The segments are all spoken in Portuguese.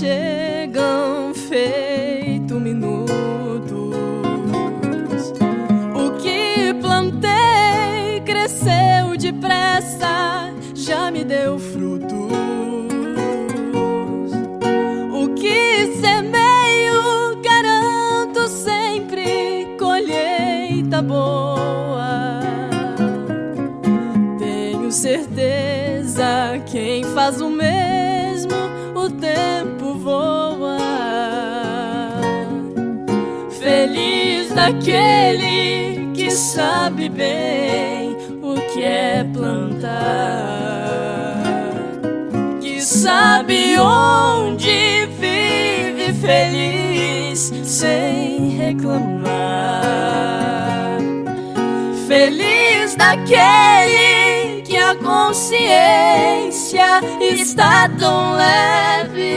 share. daquele que sabe bem o que é plantar, que sabe onde vive feliz sem reclamar. Feliz daquele que a consciência está tão leve,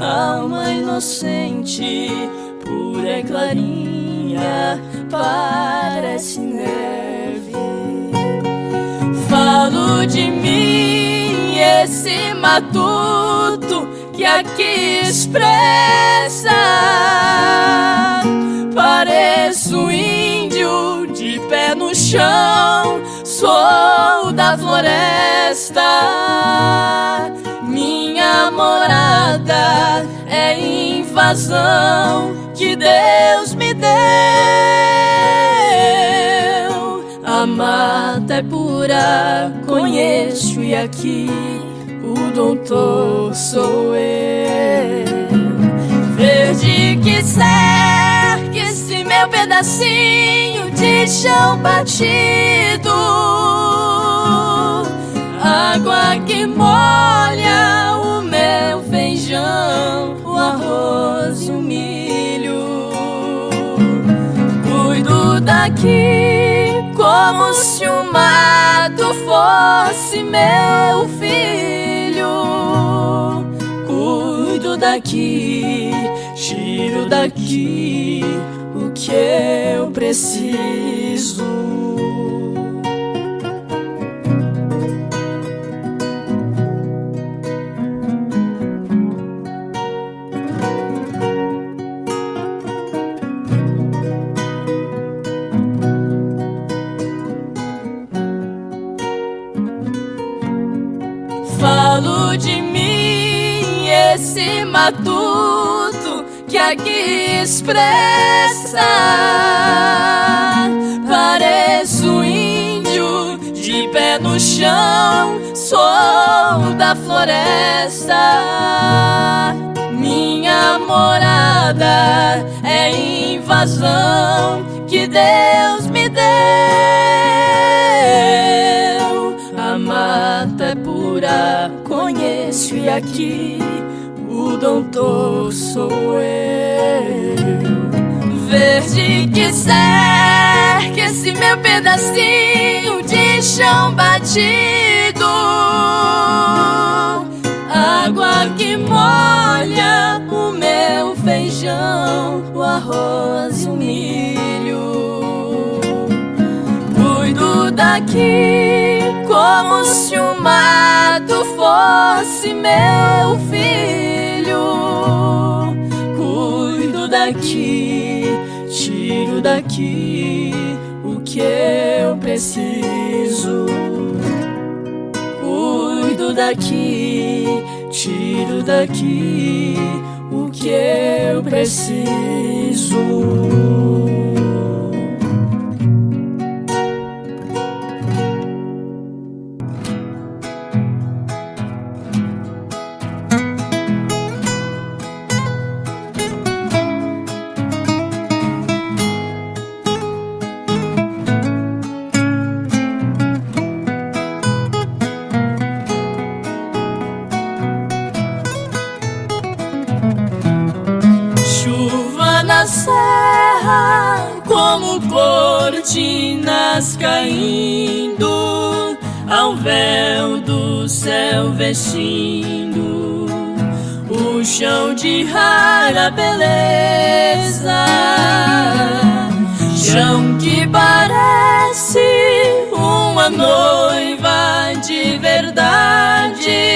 alma inocente escura e clarinha parece neve. Falo de mim, esse matuto que aqui expressa. Pareço índio de pé no chão, sou da floresta. Minha morada é invasão que Deus me deu. A mata é pura, conheço e aqui o doutor sou eu. Verde que cerca esse meu pedacinho de chão batido. Água que molha o meu feijão, o arroz e o milho. Daqui como se o mato fosse meu filho. Cuido daqui, tiro daqui o que eu preciso. Esse matuto que aqui expressa. Pareço um índio de pé no chão, sou da floresta. Minha morada é invasão que Deus me deu. A mata é pura, conheço e aqui doutor sou eu. Verde que cerca esse meu pedacinho de chão batido. Água que molha o meu feijão, o arroz e o milho. Cuido daqui como se o mato fosse meu filho. Daqui, tiro daqui o que eu preciso. Cuido daqui, tiro daqui o que eu preciso. Serra, como cortinas caindo, ao véu do céu vestindo, o chão de rara beleza, chão que parece uma noiva de verdade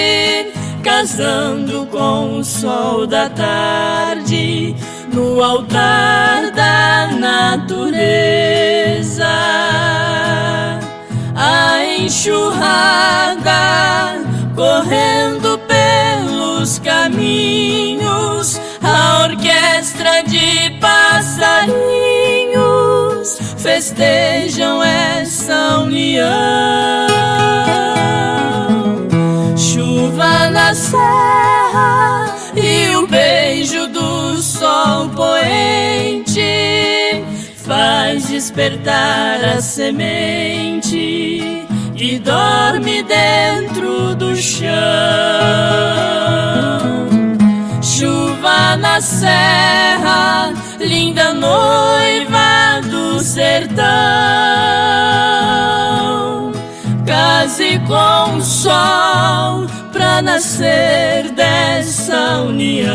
casando com o sol da tarde no altar da natureza. A enxurrada correndo pelos caminhos, a orquestra de passarinhos festejam essa união. Chuva na serra e o beijo do sol poente faz despertar a semente e dorme dentro do chão. Chuva na serra, linda noiva do sertão case com o sol nascer dessa união.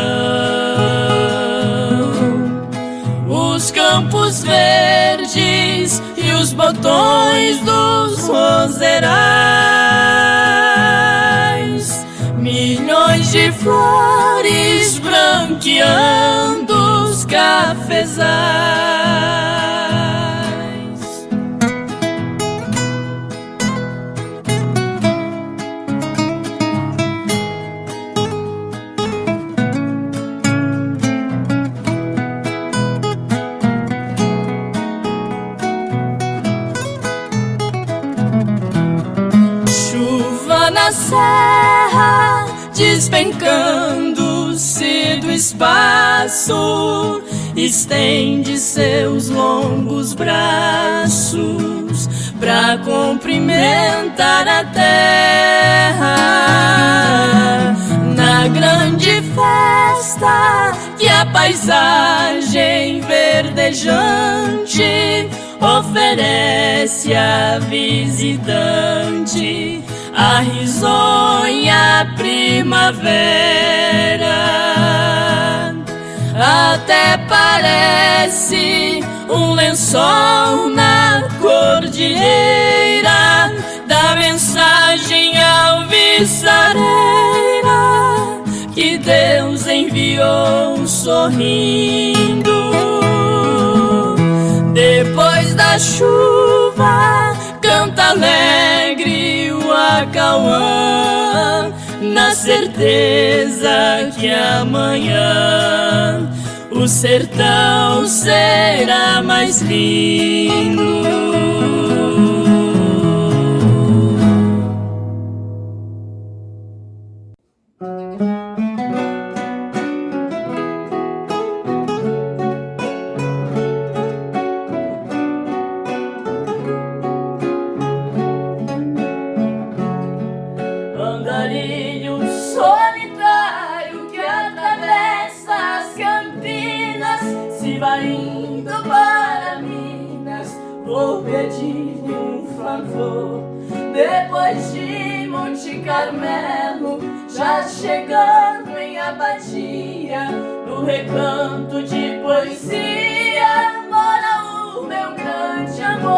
Os campos verdes e os botões dos roserais, milhões de flores branqueando os cafezais. Espaço, estende seus longos braços para cumprimentar a terra na grande festa que a paisagem verdejante oferece a visitante a risonha primavera. Até parece um lençol na cordilheira da mensagem alvissareira que Deus enviou sorrindo. Depois da chuva, canta alegre o acauã, na certeza que amanhã o sertão será mais lindo. Carmelo, já chegando em abadia, no recanto de poesia, mora o meu grande amor.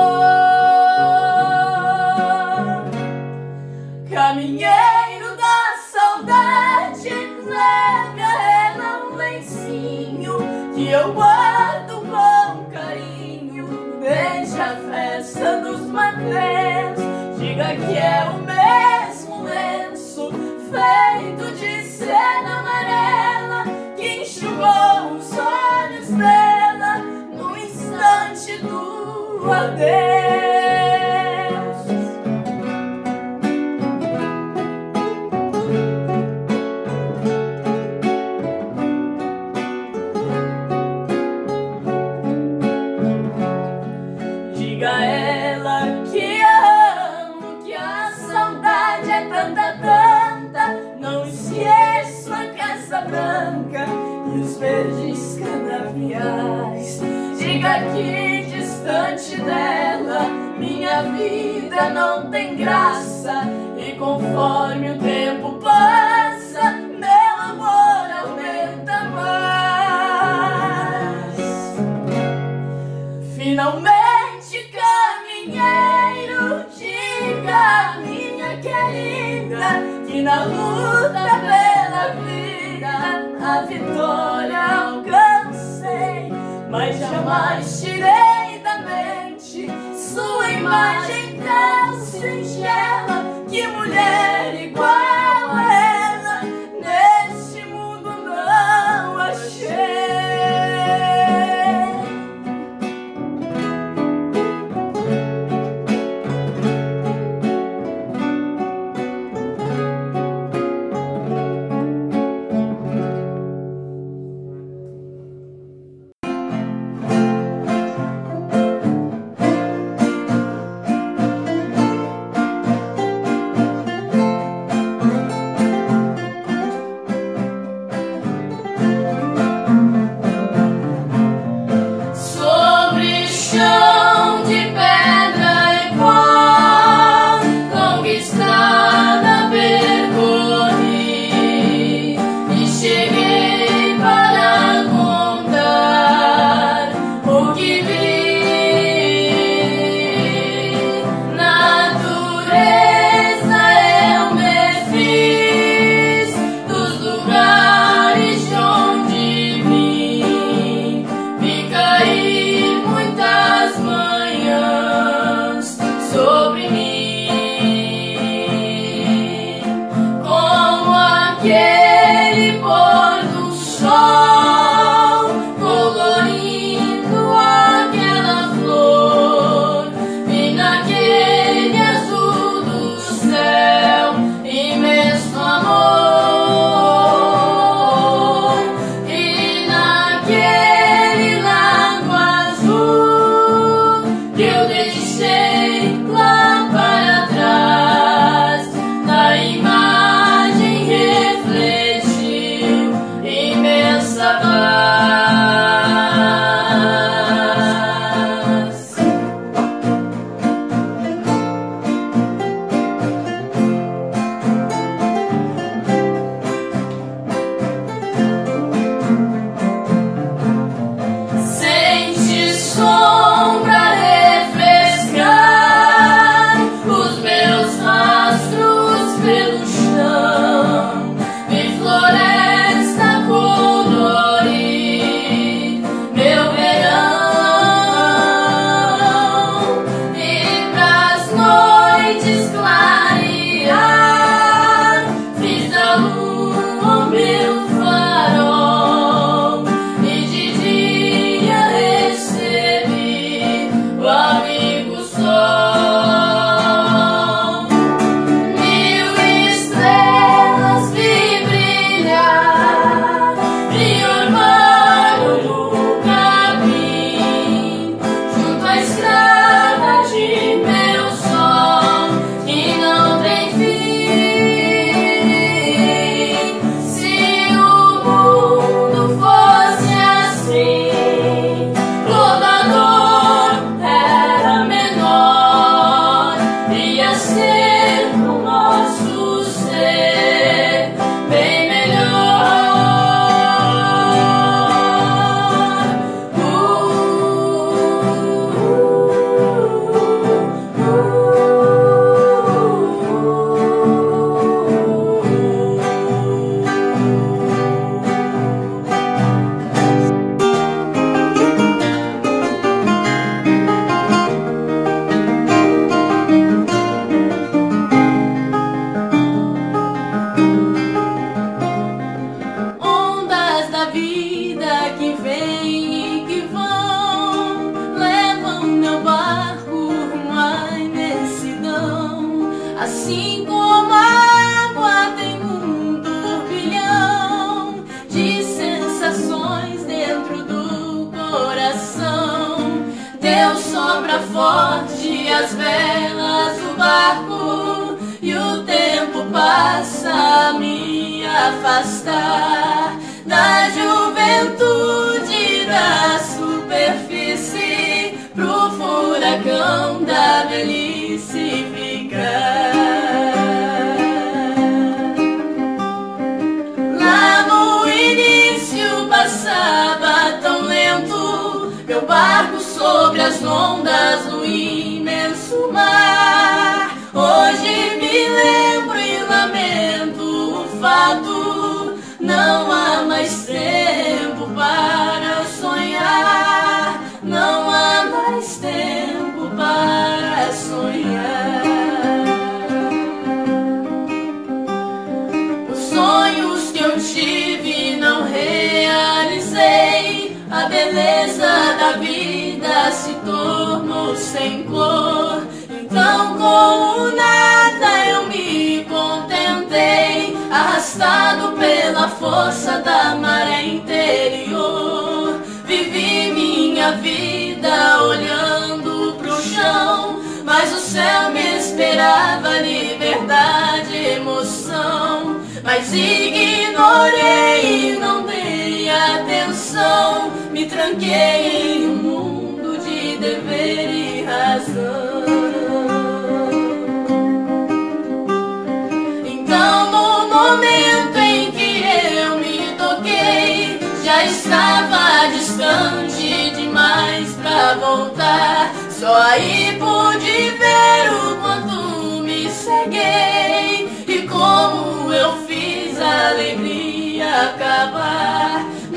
Caminheiro da saudade, leve a ela um lencinho que eu guardo com carinho, desde a festa dos matés, diga que é o meu lenço feito de seda amarela que enxugou os olhos dela no instante do adeus. Diga que distante dela minha vida não tem graça. E conforme o tempo passa, meu amor aumenta mais. Finalmente, caminheiro, diga, minha querida, que na luta pela vida a vitória alcancei mas jamais tirei da mente sua imagem tão singela. Que mulher igual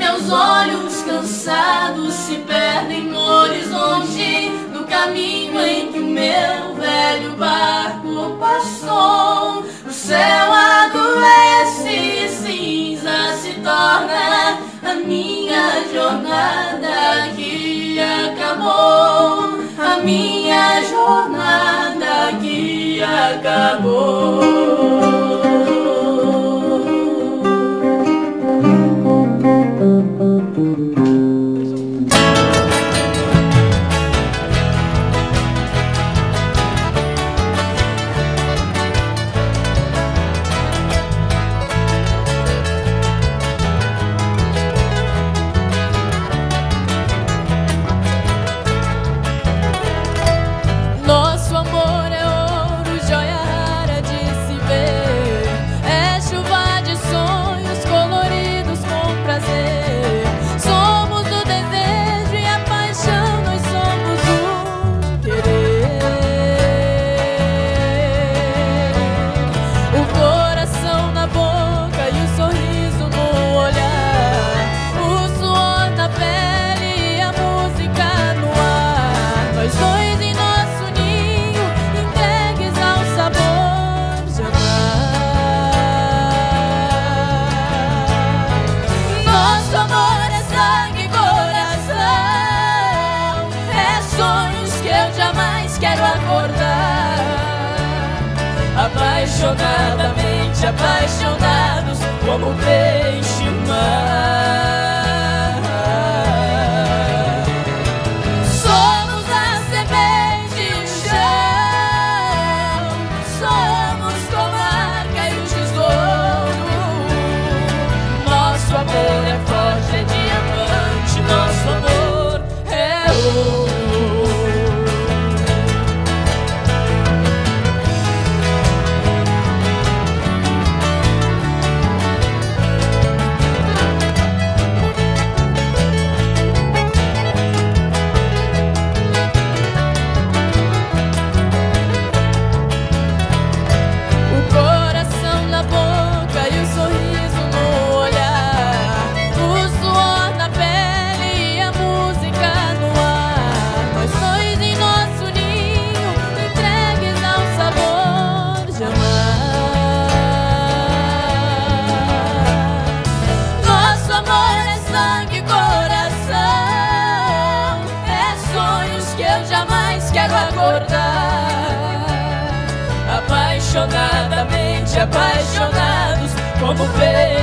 Meus olhos cansados se perdem no horizonte, no caminho em que o meu velho barco passou. O céu adoece, cinza se torna a minha jornada que acabou. A minha jornada que acabou. open. of a bed.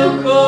you.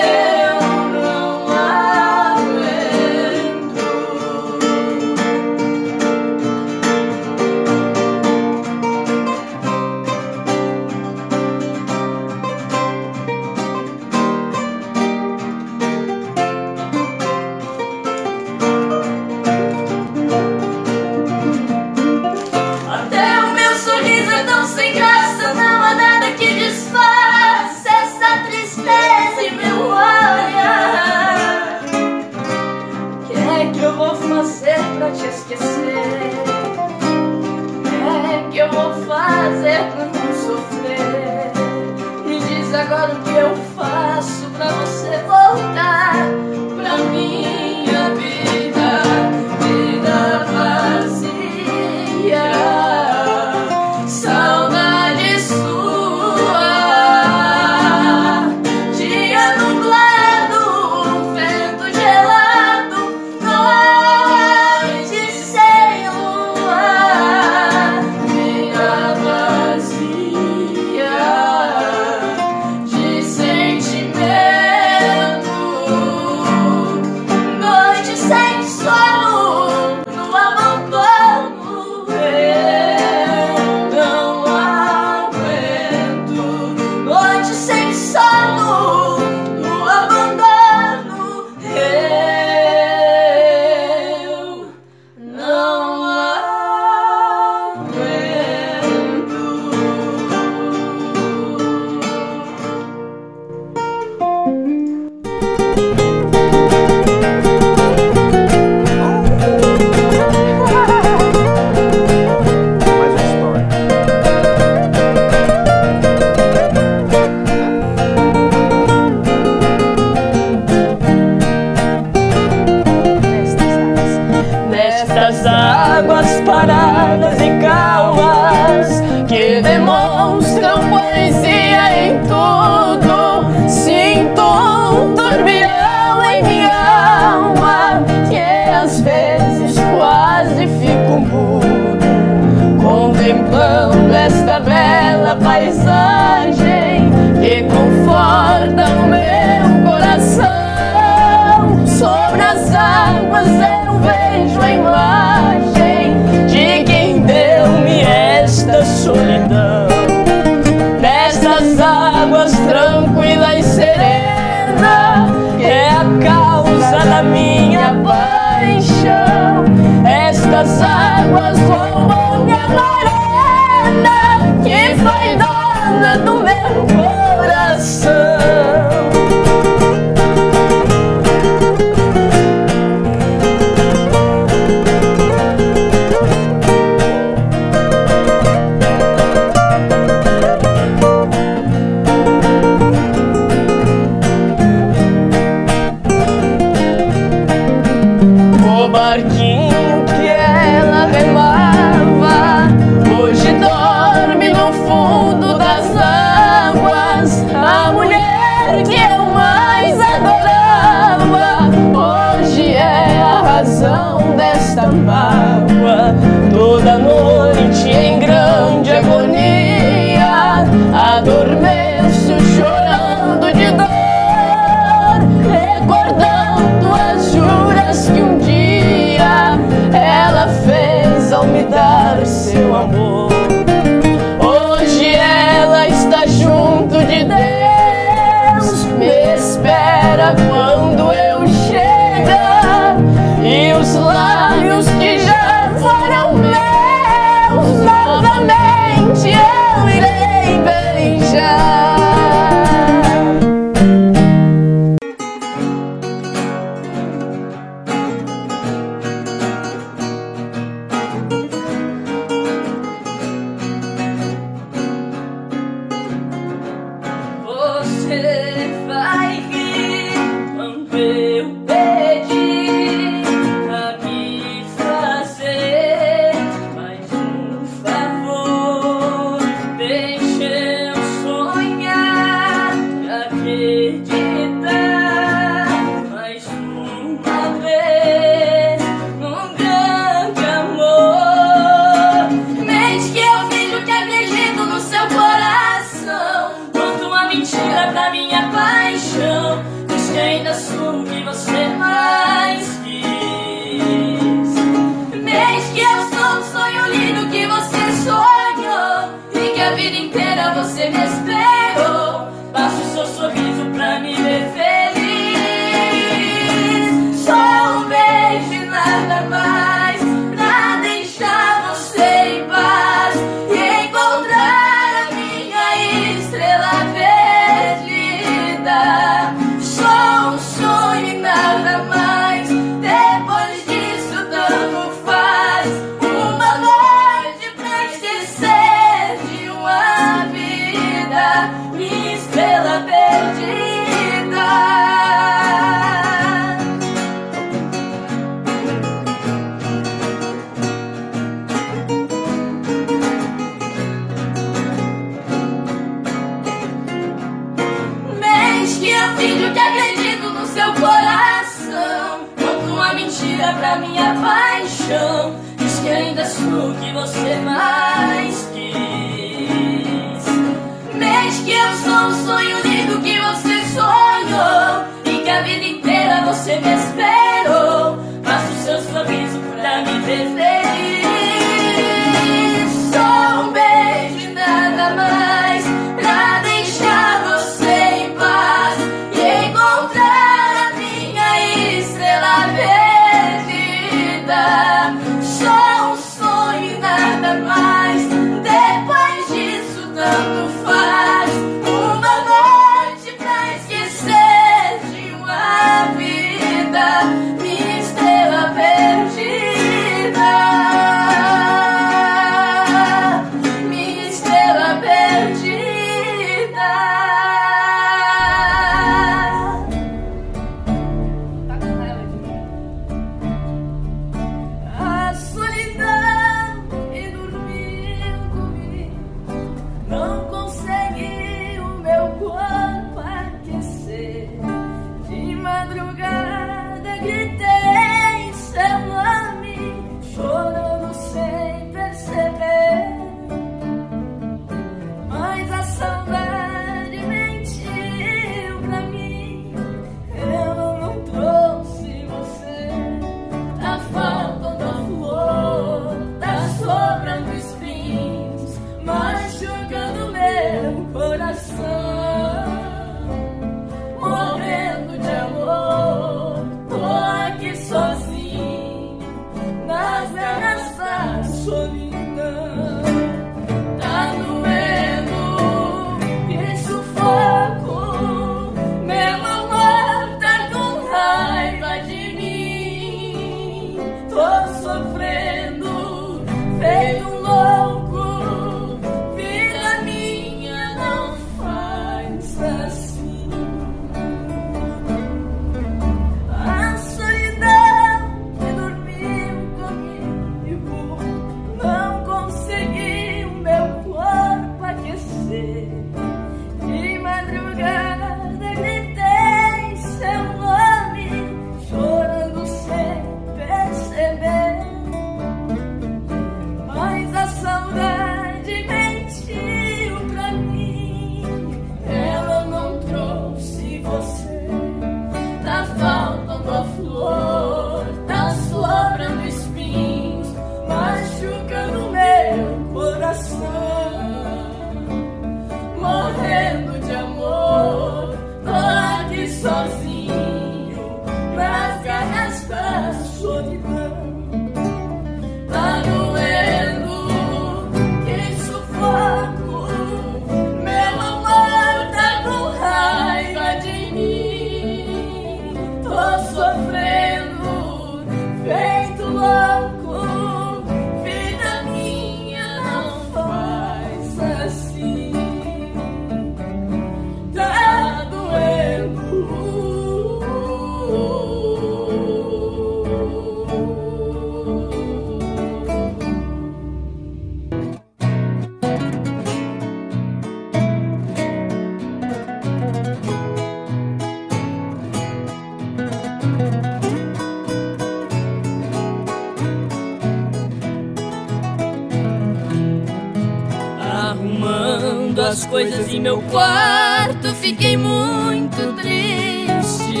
Coisas em meu quarto, fiquei muito triste.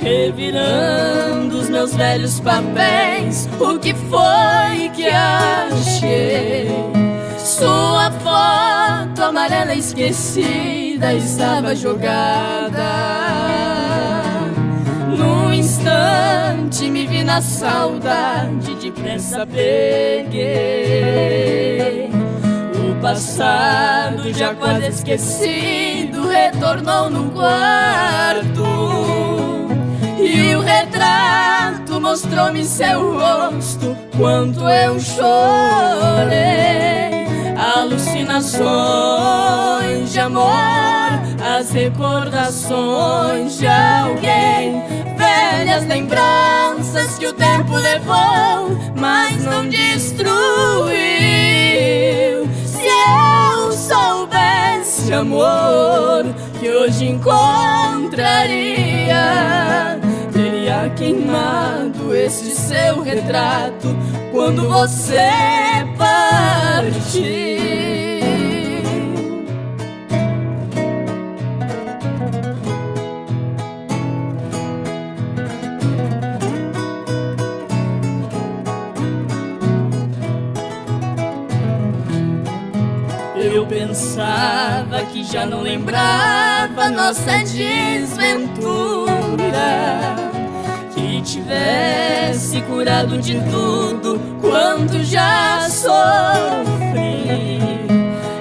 Revirando os meus velhos papéis, o que foi que achei? Sua foto amarela esquecida estava jogada. Num instante me vi na saudade, depressa peguei. Passado já quase esquecido retornou no quarto. E o retrato mostrou-me seu rosto quanto eu chorei. Alucinações de amor, as recordações de alguém, velhas lembranças que o tempo levou, mas não destruiu. Soubesse amor que hoje encontraria, teria queimado esse seu retrato quando você Eu pensava que já não lembrava nossa desventura. Que tivesse curado de tudo quanto já sofri.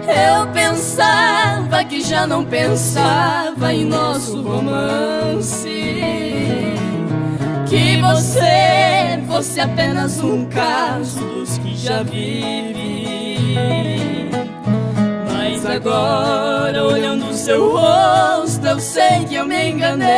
Eu pensava que já não pensava em nosso romance. Que você fosse apenas um caso dos que já vivi. Mas agora, olhando seu rosto, eu sei que eu me enganei.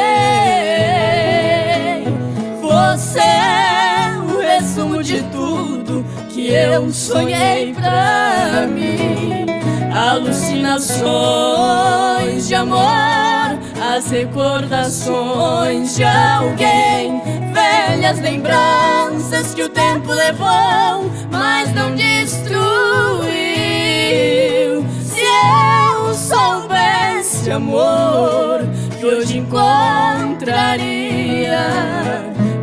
Você é o resumo de tudo que eu sonhei pra mim. Alucinações de amor, as recordações de alguém. Velhas lembranças que o tempo levou, mas não destruiu. Eu soubesse amor que hoje encontraria,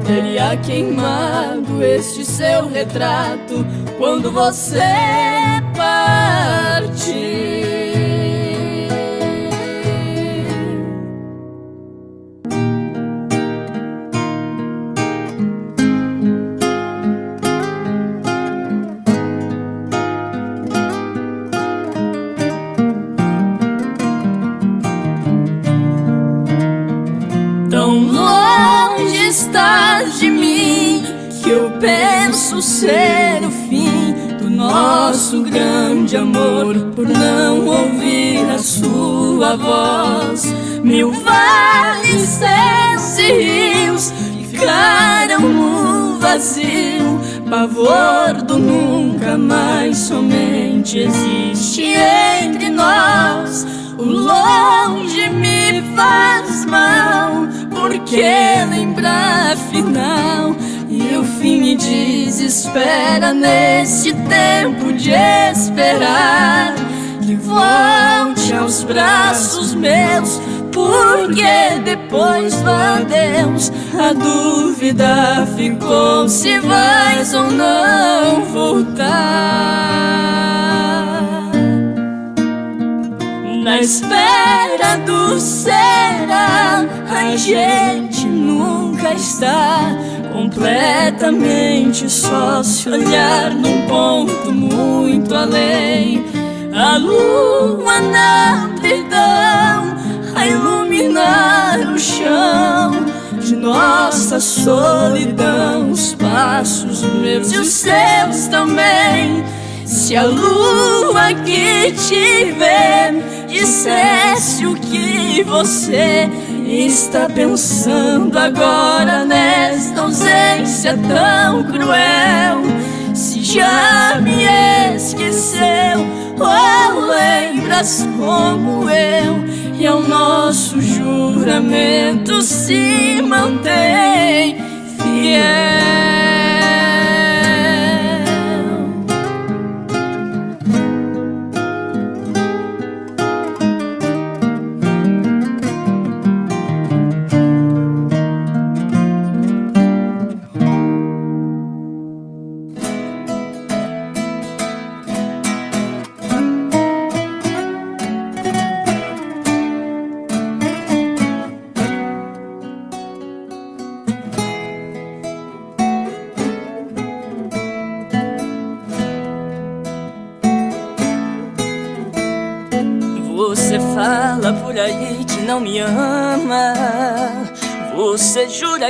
teria queimado este seu retrato quando você partiu. Penso ser o fim do nosso grande amor por não ouvir a sua voz. Mil vales, e rios ficaram no vazio. Pavor do nunca mais somente existe entre nós. O longe me faz mal, porque lembrar afinal. E o fim me desespera neste tempo de esperar. Que volte aos braços meus, porque depois do a dúvida ficou se vais ou não voltar. Na espera do será, a gente nunca está completamente só se olhar num ponto muito além. A lua na amplidão a iluminar o chão de nossa solidão, os passos meus e os seus também. Se a lua que te vê dissesse o que você está pensando agora nesta ausência tão cruel, se já me esqueceu ou lembras como eu e ao nosso juramento se mantém fiel.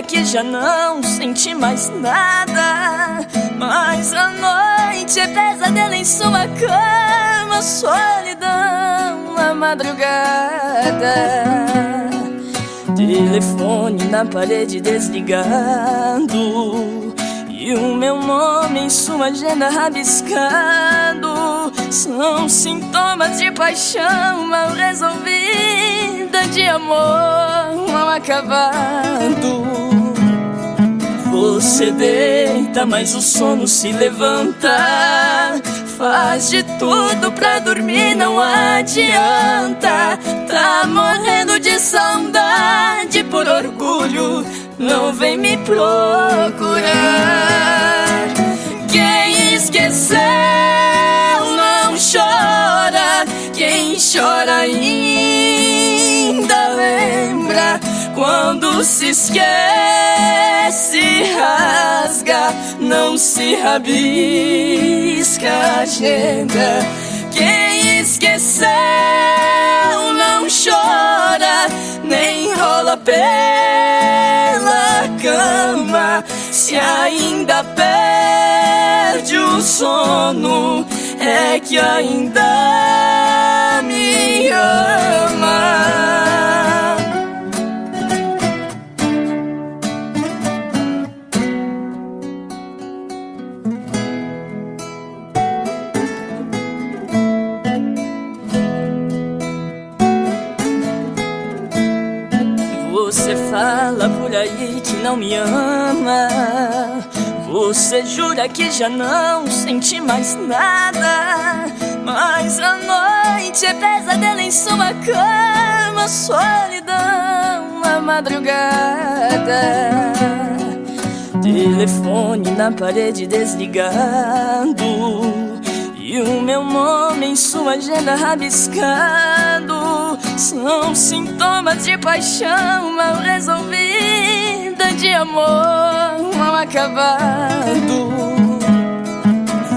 Que já não sente mais nada. Mas a noite é pesadelo em sua cama, solidão na madrugada. Telefone na parede desligado. E o meu nome em sua agenda rabiscado São sintomas de paixão mal resolvida De amor mal acabado. Você deita, mas o sono se levanta. Faz de tudo pra dormir, não adianta. Tá morrendo de saudade por orgulho não vem me procurar. Quem esqueceu não chora, chora ainda lembra. Quando se esquece, rasga, não se rabisca a agenda. Quem esqueceu não chora, nem rola pela cama. Se ainda perde o sono, é que ainda me ama. fala por aí que não me ama. Você jura que já não sente mais nada. Mas a noite é pesadelo em sua cama, solidão na madrugada. Telefone na parede desligado. E o meu nome em sua agenda rabiscado São sintomas de paixão mal resolvida De amor acabado.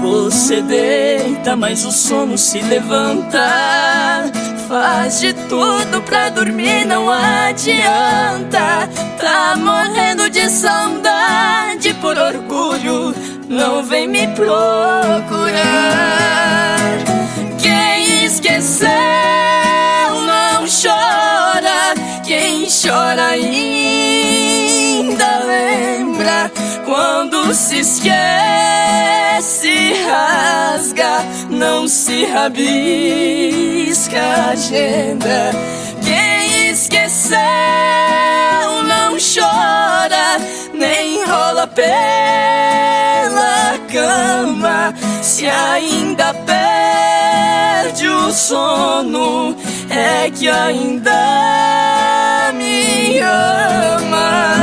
Você deita, mas o sono se levanta. Faz de tudo pra dormir, não adianta. Tá morrendo de saudade por orgulho não vem me procurar. Quem esqueceu não chora, quem chora ainda lembra. Quando se esquece, rasga, não se rabisca a agenda. Quem esqueceu não chora, nem rola pela cama. Se ainda perde o sono, é que ainda me ama.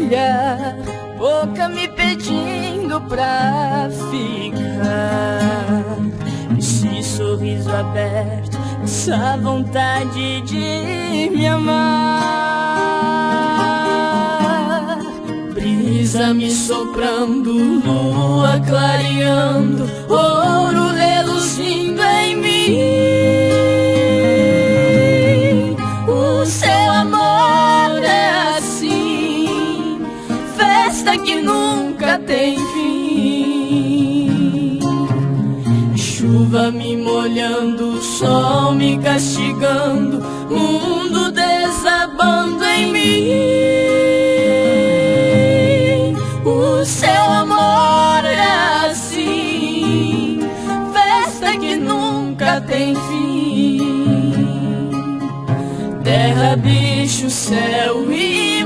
Olhar, boca me pedindo pra ficar. Esse sorriso aberto, essa vontade de me amar. Brisa me soprando, lua clareando, ouro reluzindo em mim. Que nunca tem fim. Chuva me molhando, sol me castigando, mundo desabando em mim. O seu amor é assim, festa que nunca tem fim. Terra, bicho, céu e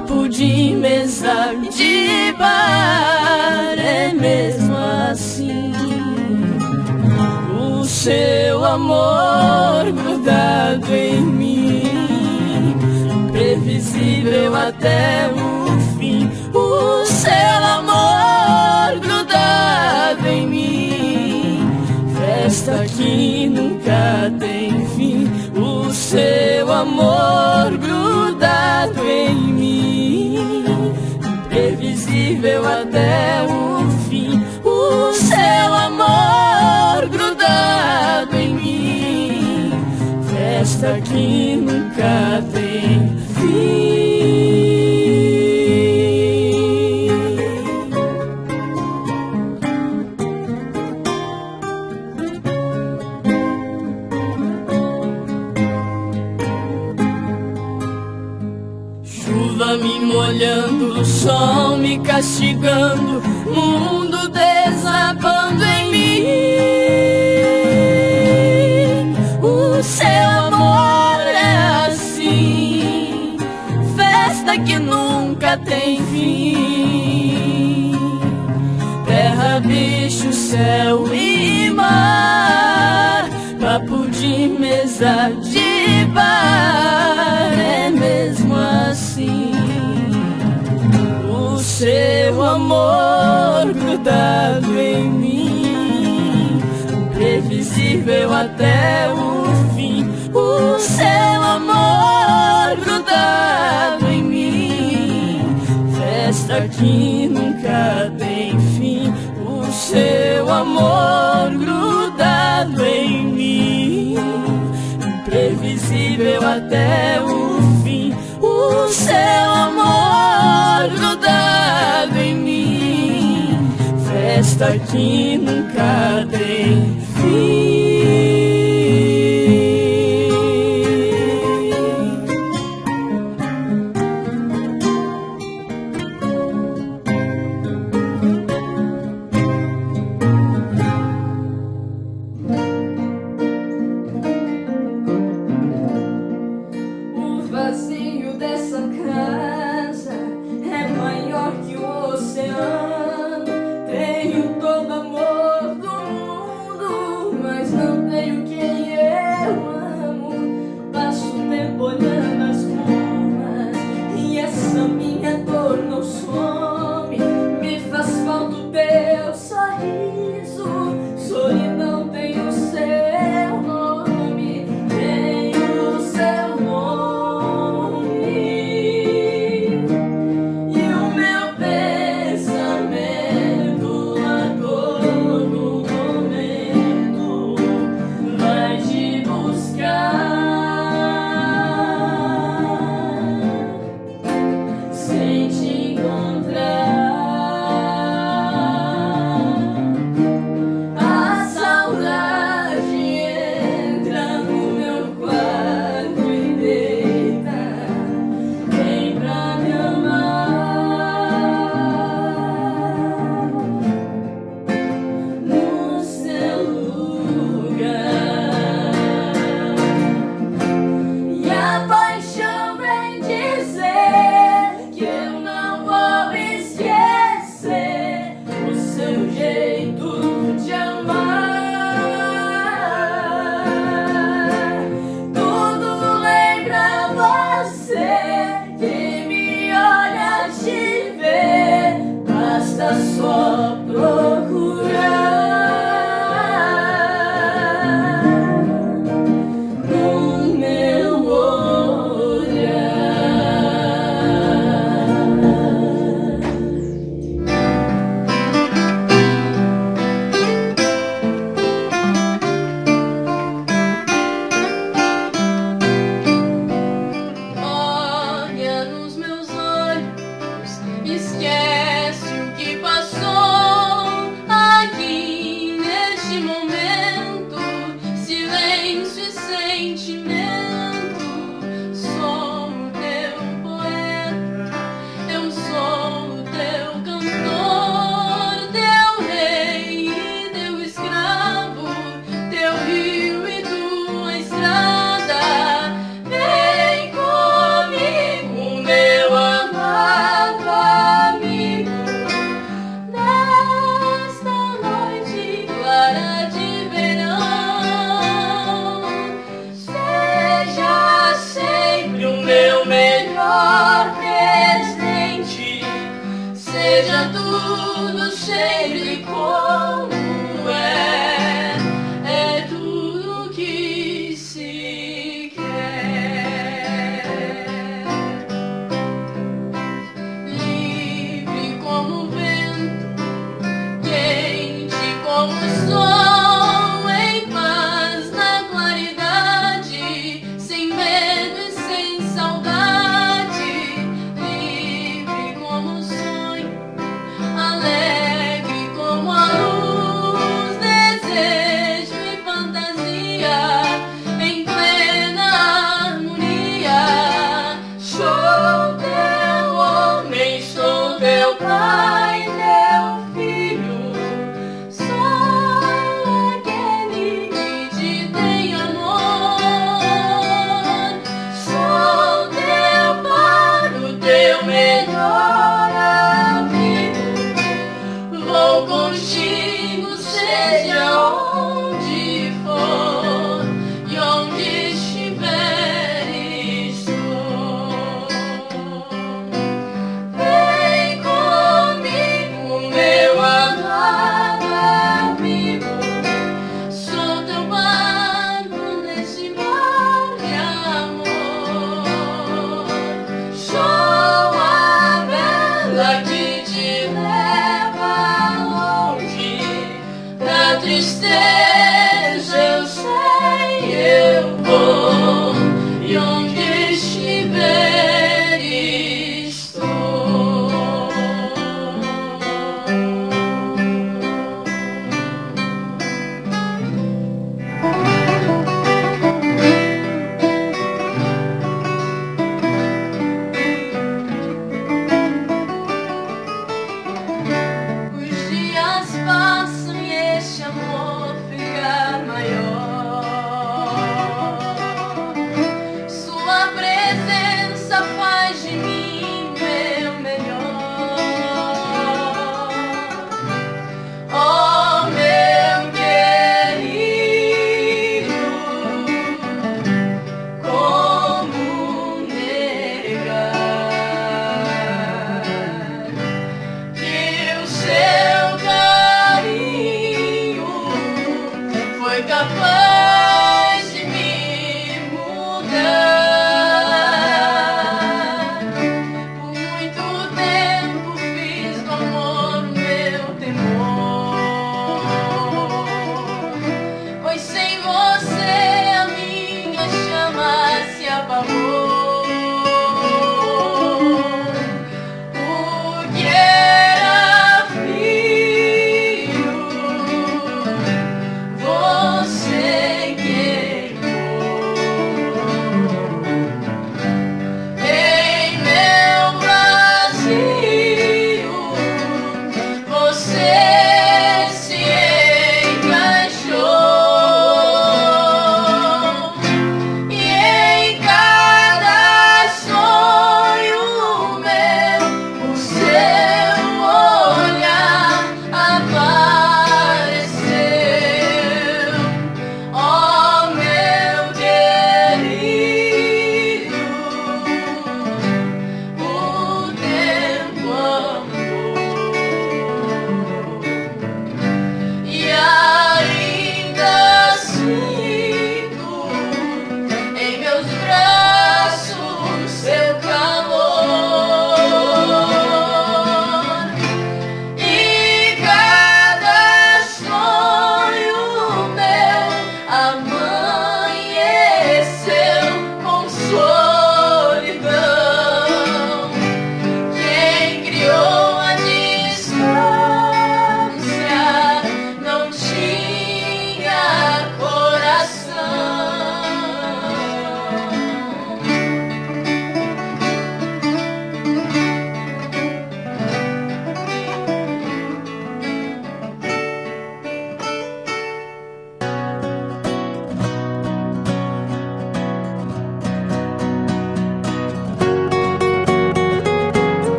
Papo de mesa de bar é mesmo assim. O seu amor grudado em mim. imprevisível até o fim. O seu amor grudado em mim, festa que nunca tem fim. Seu amor grudado em mim, imprevisível até o fim. O seu amor grudado em mim, festa que nunca tem fim. Me molhando, sol me castigando, mundo desabando em mim. O seu amor é assim, festa que nunca tem fim. Terra, bicho, céu e mar, papo de mesa de bar, seu amor grudado em mim, imprevisível até o fim. O seu amor grudado em mim, festa que nunca tem fim. O seu amor grudado em mim, imprevisível até o fim. O seu amor grudado em mim, festa que nunca tem fim.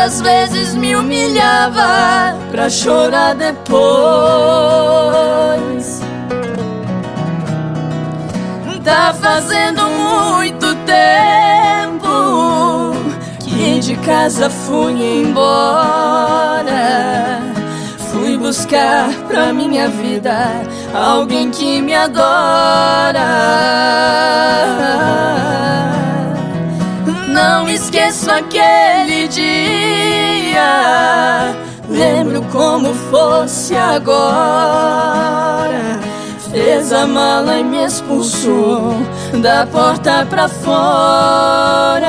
Quantas vezes me humilhava pra chorar depois. Tá fazendo muito tempo que de casa fui embora. Fui buscar pra minha vida alguém que me adora. Não esqueço aquele dia. Lembro como fosse agora. Fez a mala e me expulsou da porta pra fora.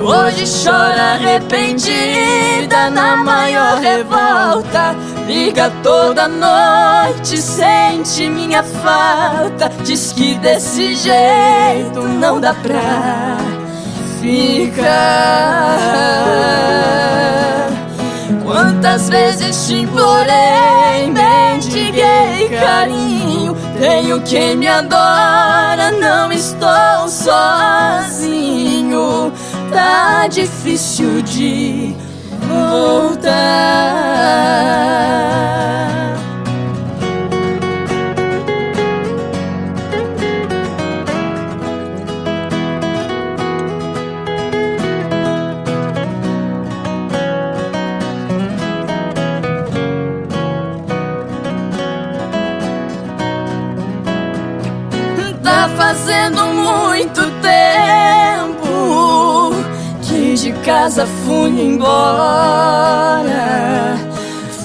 Hoje chora arrependida na maior revolta. Liga toda noite, sente minha falta. Diz que desse jeito não dá pra ficar. Quantas vezes te implorei, mendiguei carinho. Tenho quem me adora, não estou sozinho. Tá difícil de voltar. Casa fui embora.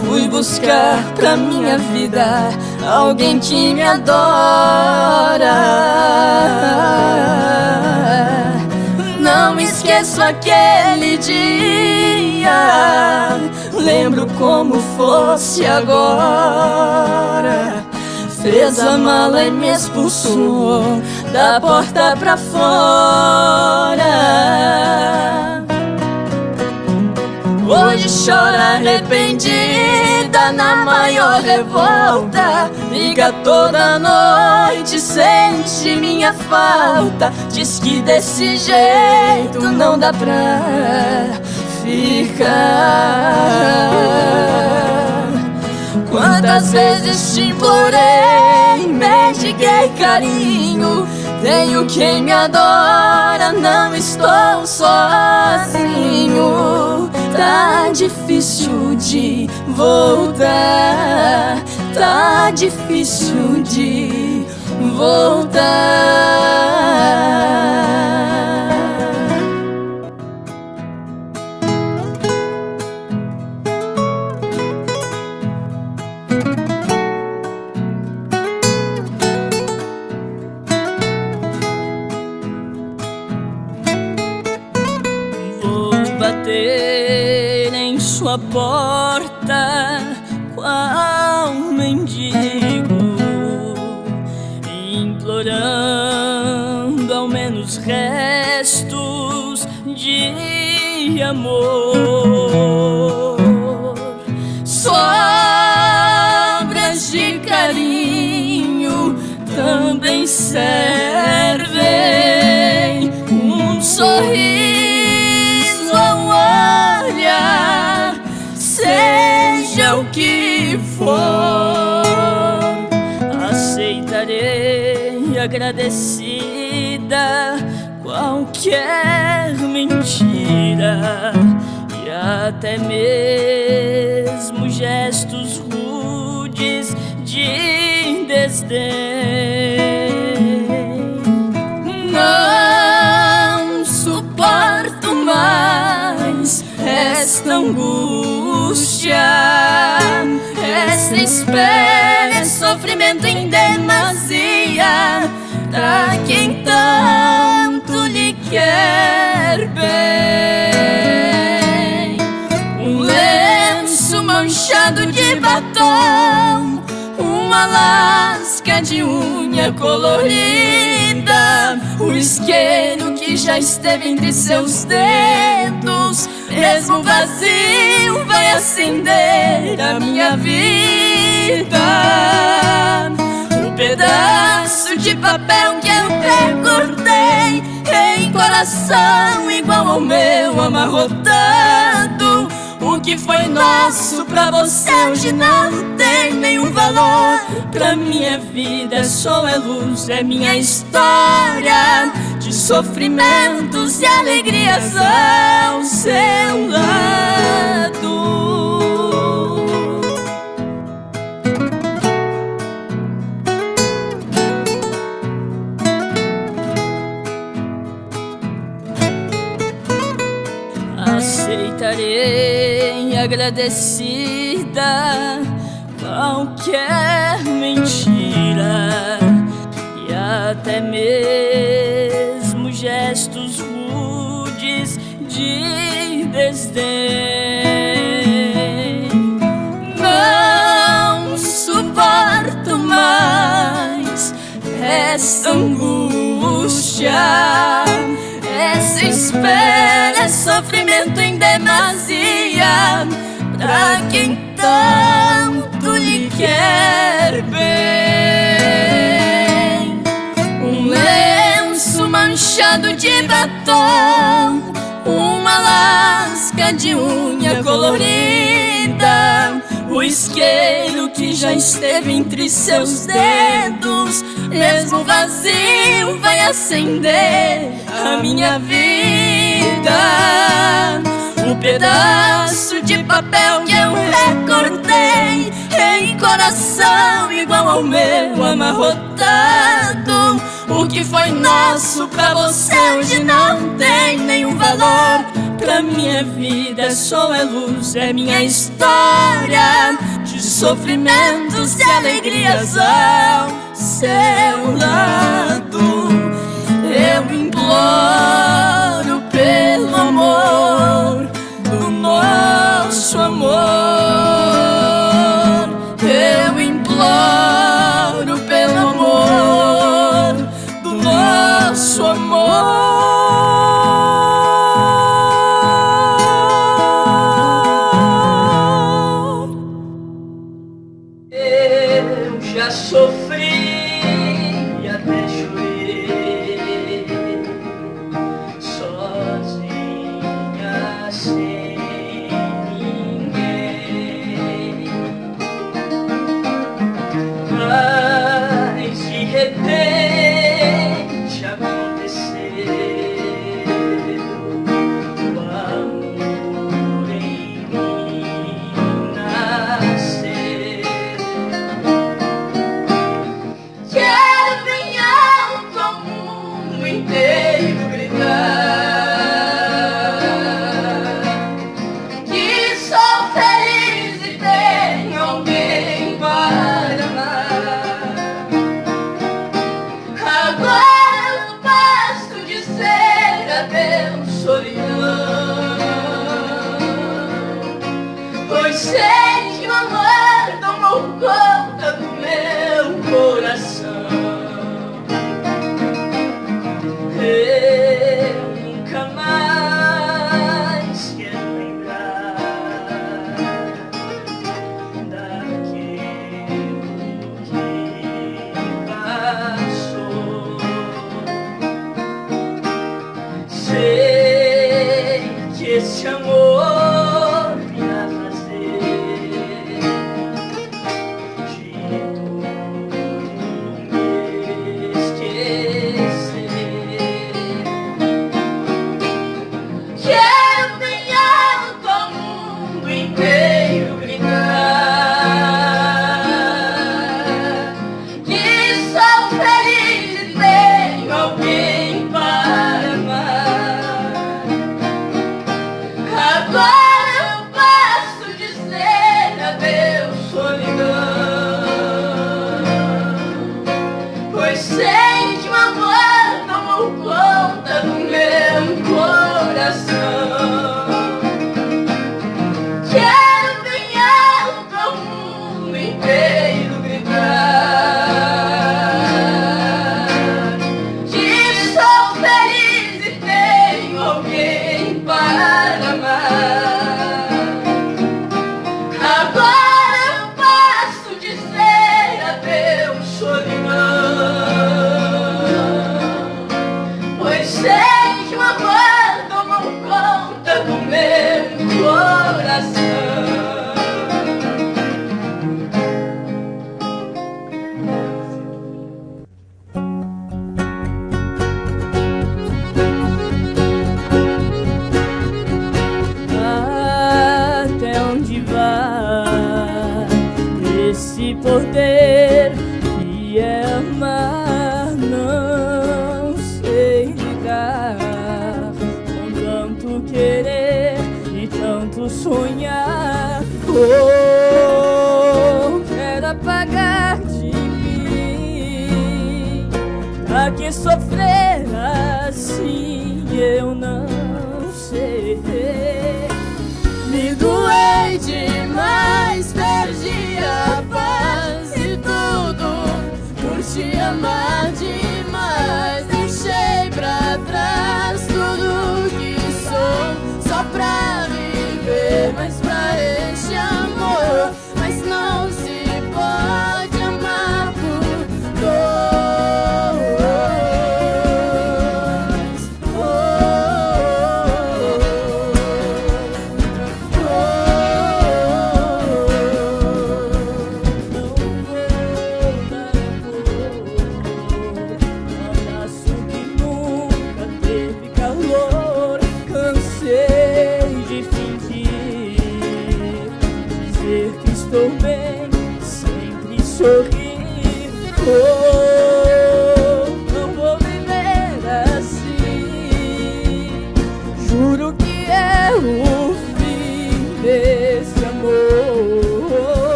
Fui buscar pra minha vida alguém que me adora. Não esqueço aquele dia. Lembro como fosse agora. fez a mala e me expulsou da porta pra fora. Hoje chora arrependida na maior revolta. Liga toda noite, sente minha falta. Diz que desse jeito não dá pra ficar. Quantas vezes te implorei, mediguei carinho. Tenho quem me adora, não estou sozinho. Tá difícil de voltar, tá difícil de voltar. Sua porta qual mendigo, implorando ao menos restos de amor. Sobras de carinho também servem um sorriso for, aceitarei agradecida qualquer mentira e até mesmo gestos rudes de desdém. Não suporto mais esta angústia essa espera é sofrimento em demasia Pra quem tanto lhe quer bem. Um lenço manchado de batom Uma lasca de unha colorida O isqueiro que já esteve entre seus dedos Mesmo vazio vai acender a minha vida. O pedaço de papel que eu recortei Em coração igual ao meu amarrotado Que foi nosso pra você hoje não tem nenhum valor. Pra minha vida só é luz, é minha história. De sofrimentos e alegrias ao seu lado Aceitarei agradecida qualquer mentira e até mesmo gestos rudes de desdém. Não suporto mais essa angústia, essa espera, é sofrimento em demasia pra quem tanto lhe quer bem. Um lenço manchado de batom, uma lasca de unha colorida, o isqueiro que já esteve entre seus dedos, mesmo vazio, vai acender a minha vida. Um pedaço de papel que eu recortei Em coração igual ao meu amarrotado. O que foi nosso pra você hoje não tem nenhum valor. Pra minha vida só é luz, é minha história. De sofrimentos e alegrias ao seu lado Eu imploro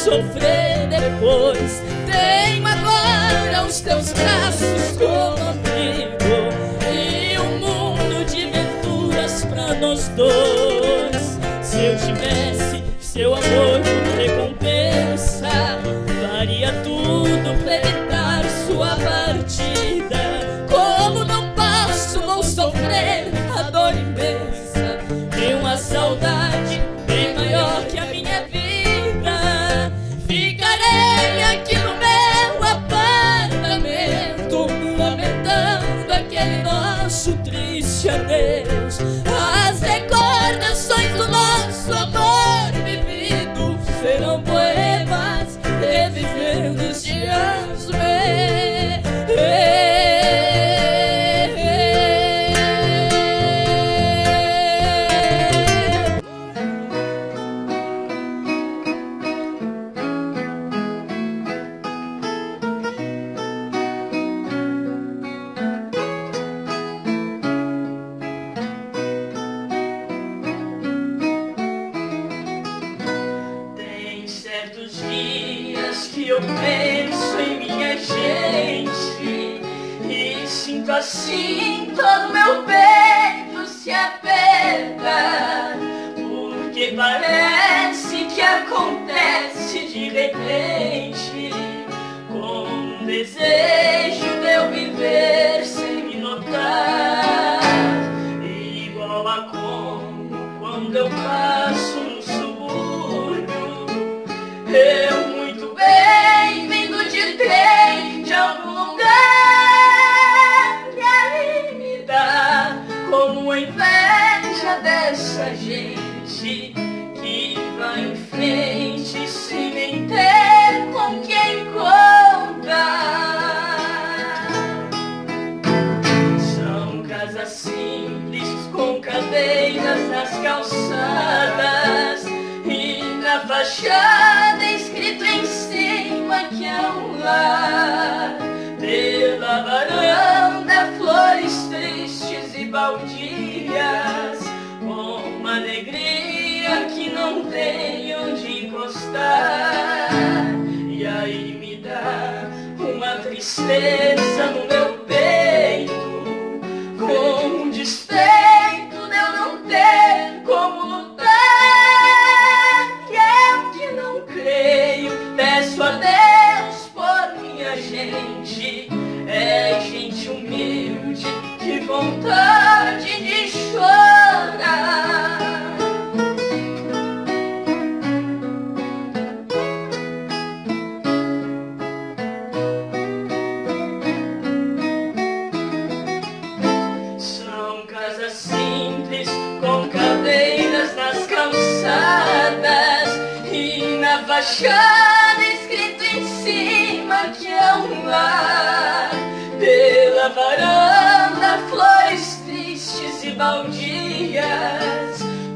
sofrer depois. Tenho agora os teus braços comigo e um mundo de venturas pra nós dois. Se eu tivesse seu amor.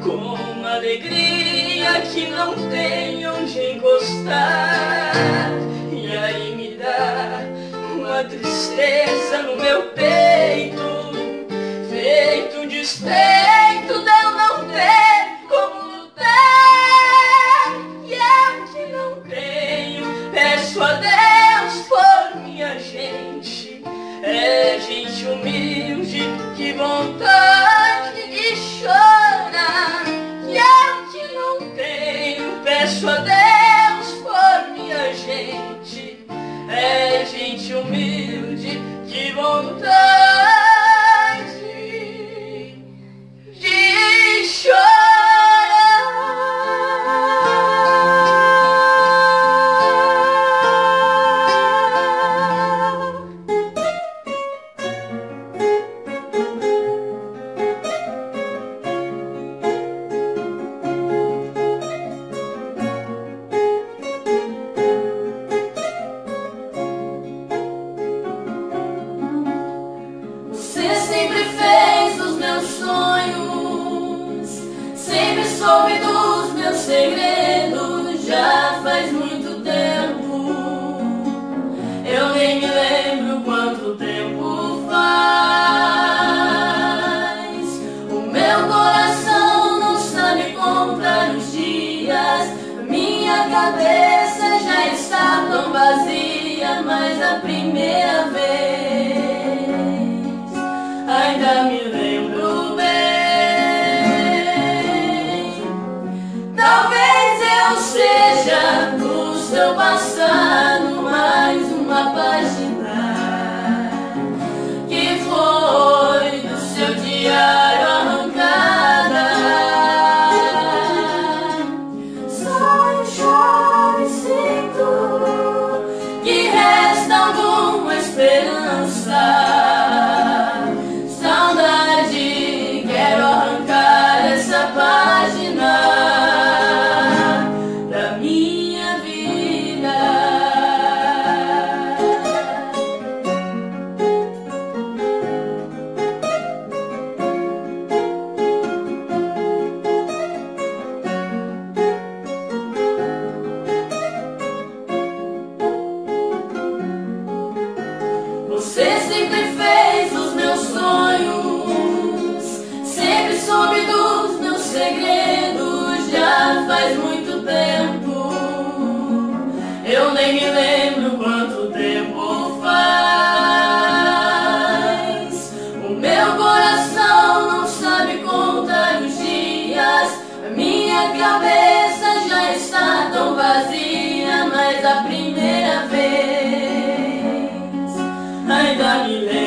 Com uma alegria que não tem onde encostar E aí me dá uma tristeza no meu ainda me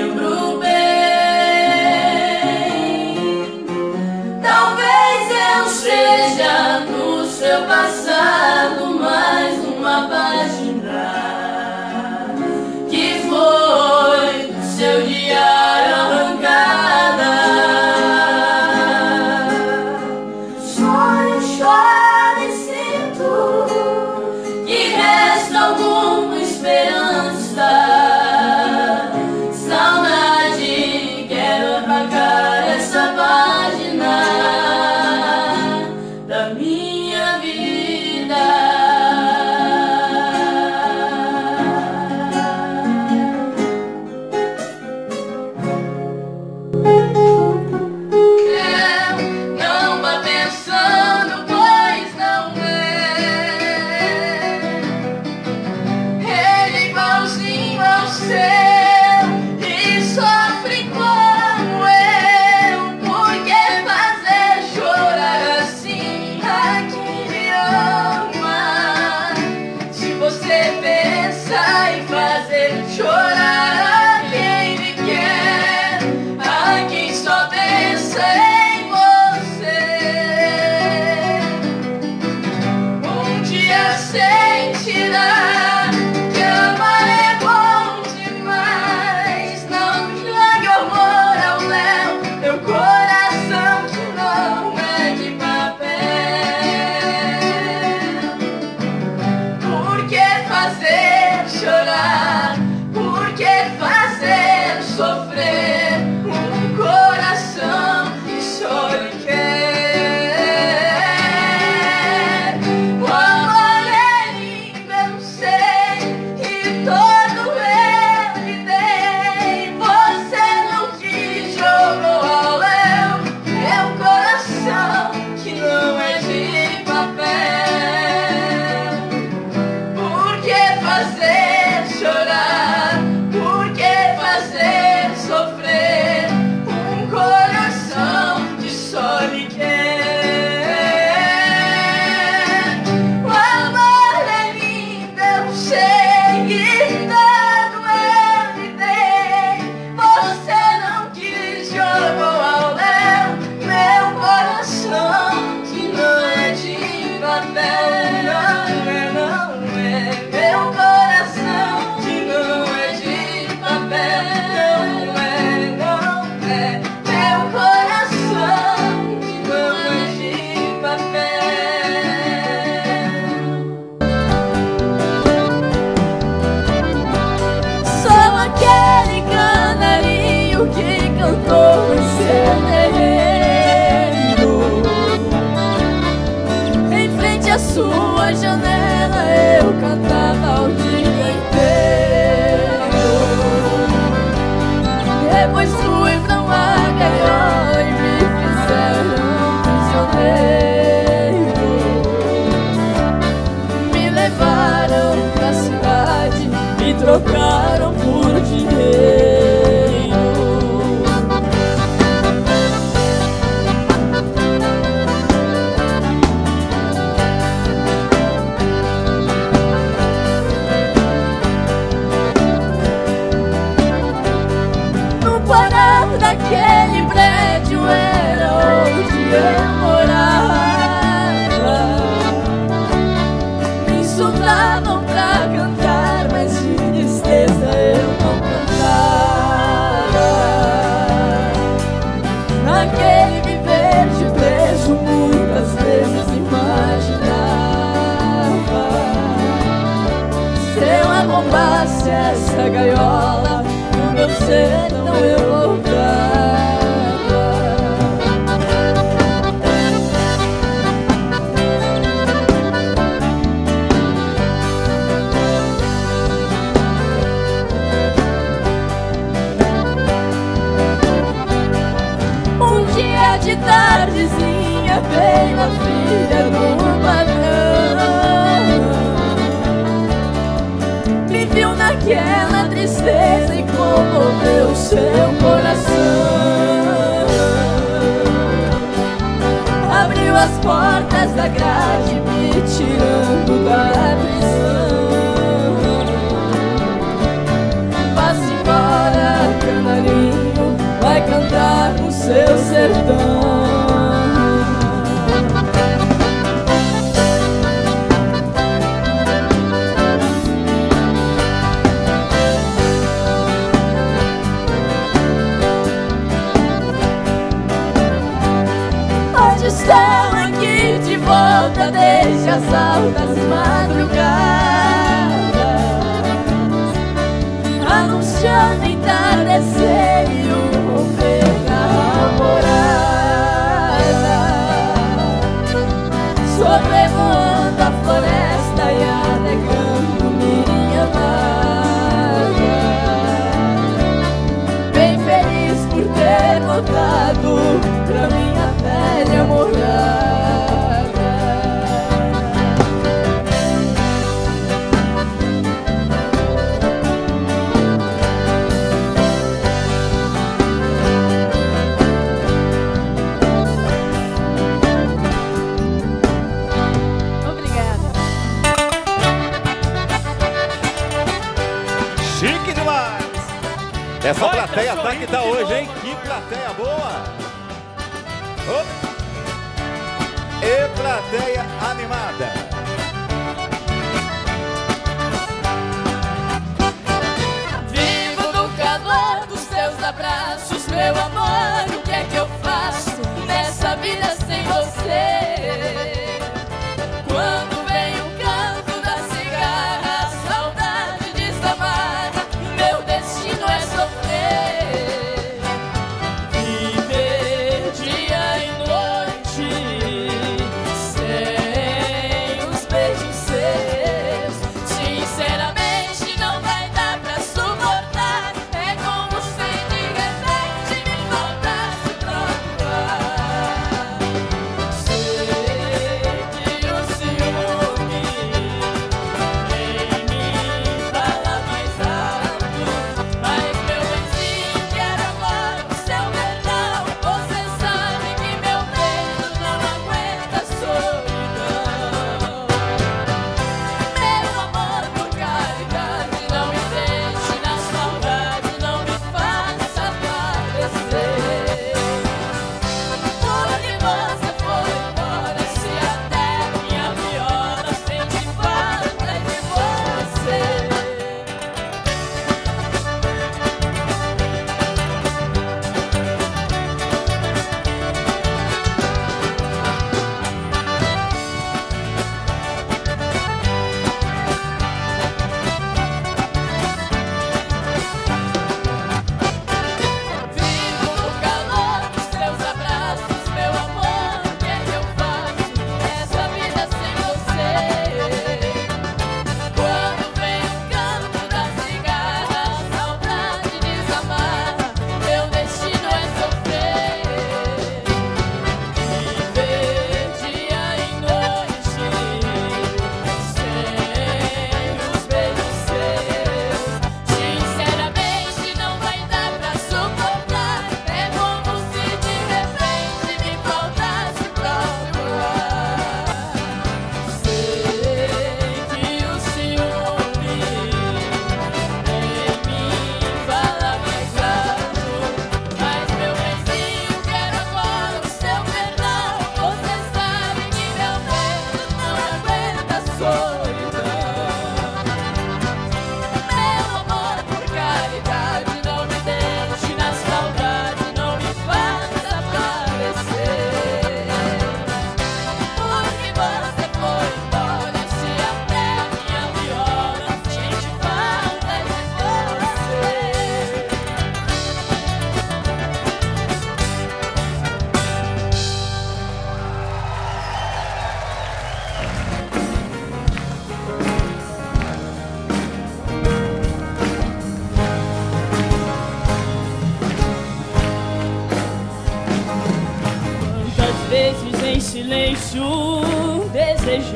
você?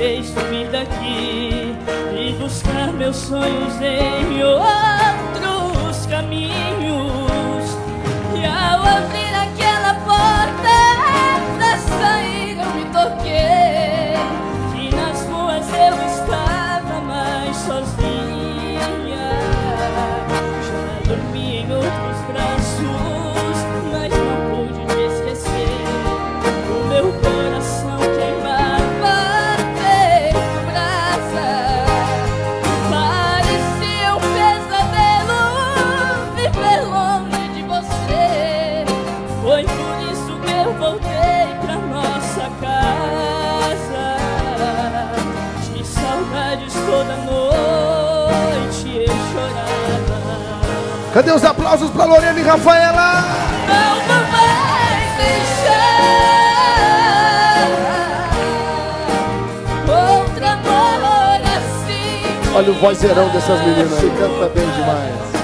fez subir daqui e buscar meus sonhos em outro. Cadê os aplausos para Lorena e Rafaela? Não, não vai deixar outro amor assim. Olha o vozeirão dessas meninas. Você canta tá bem demais.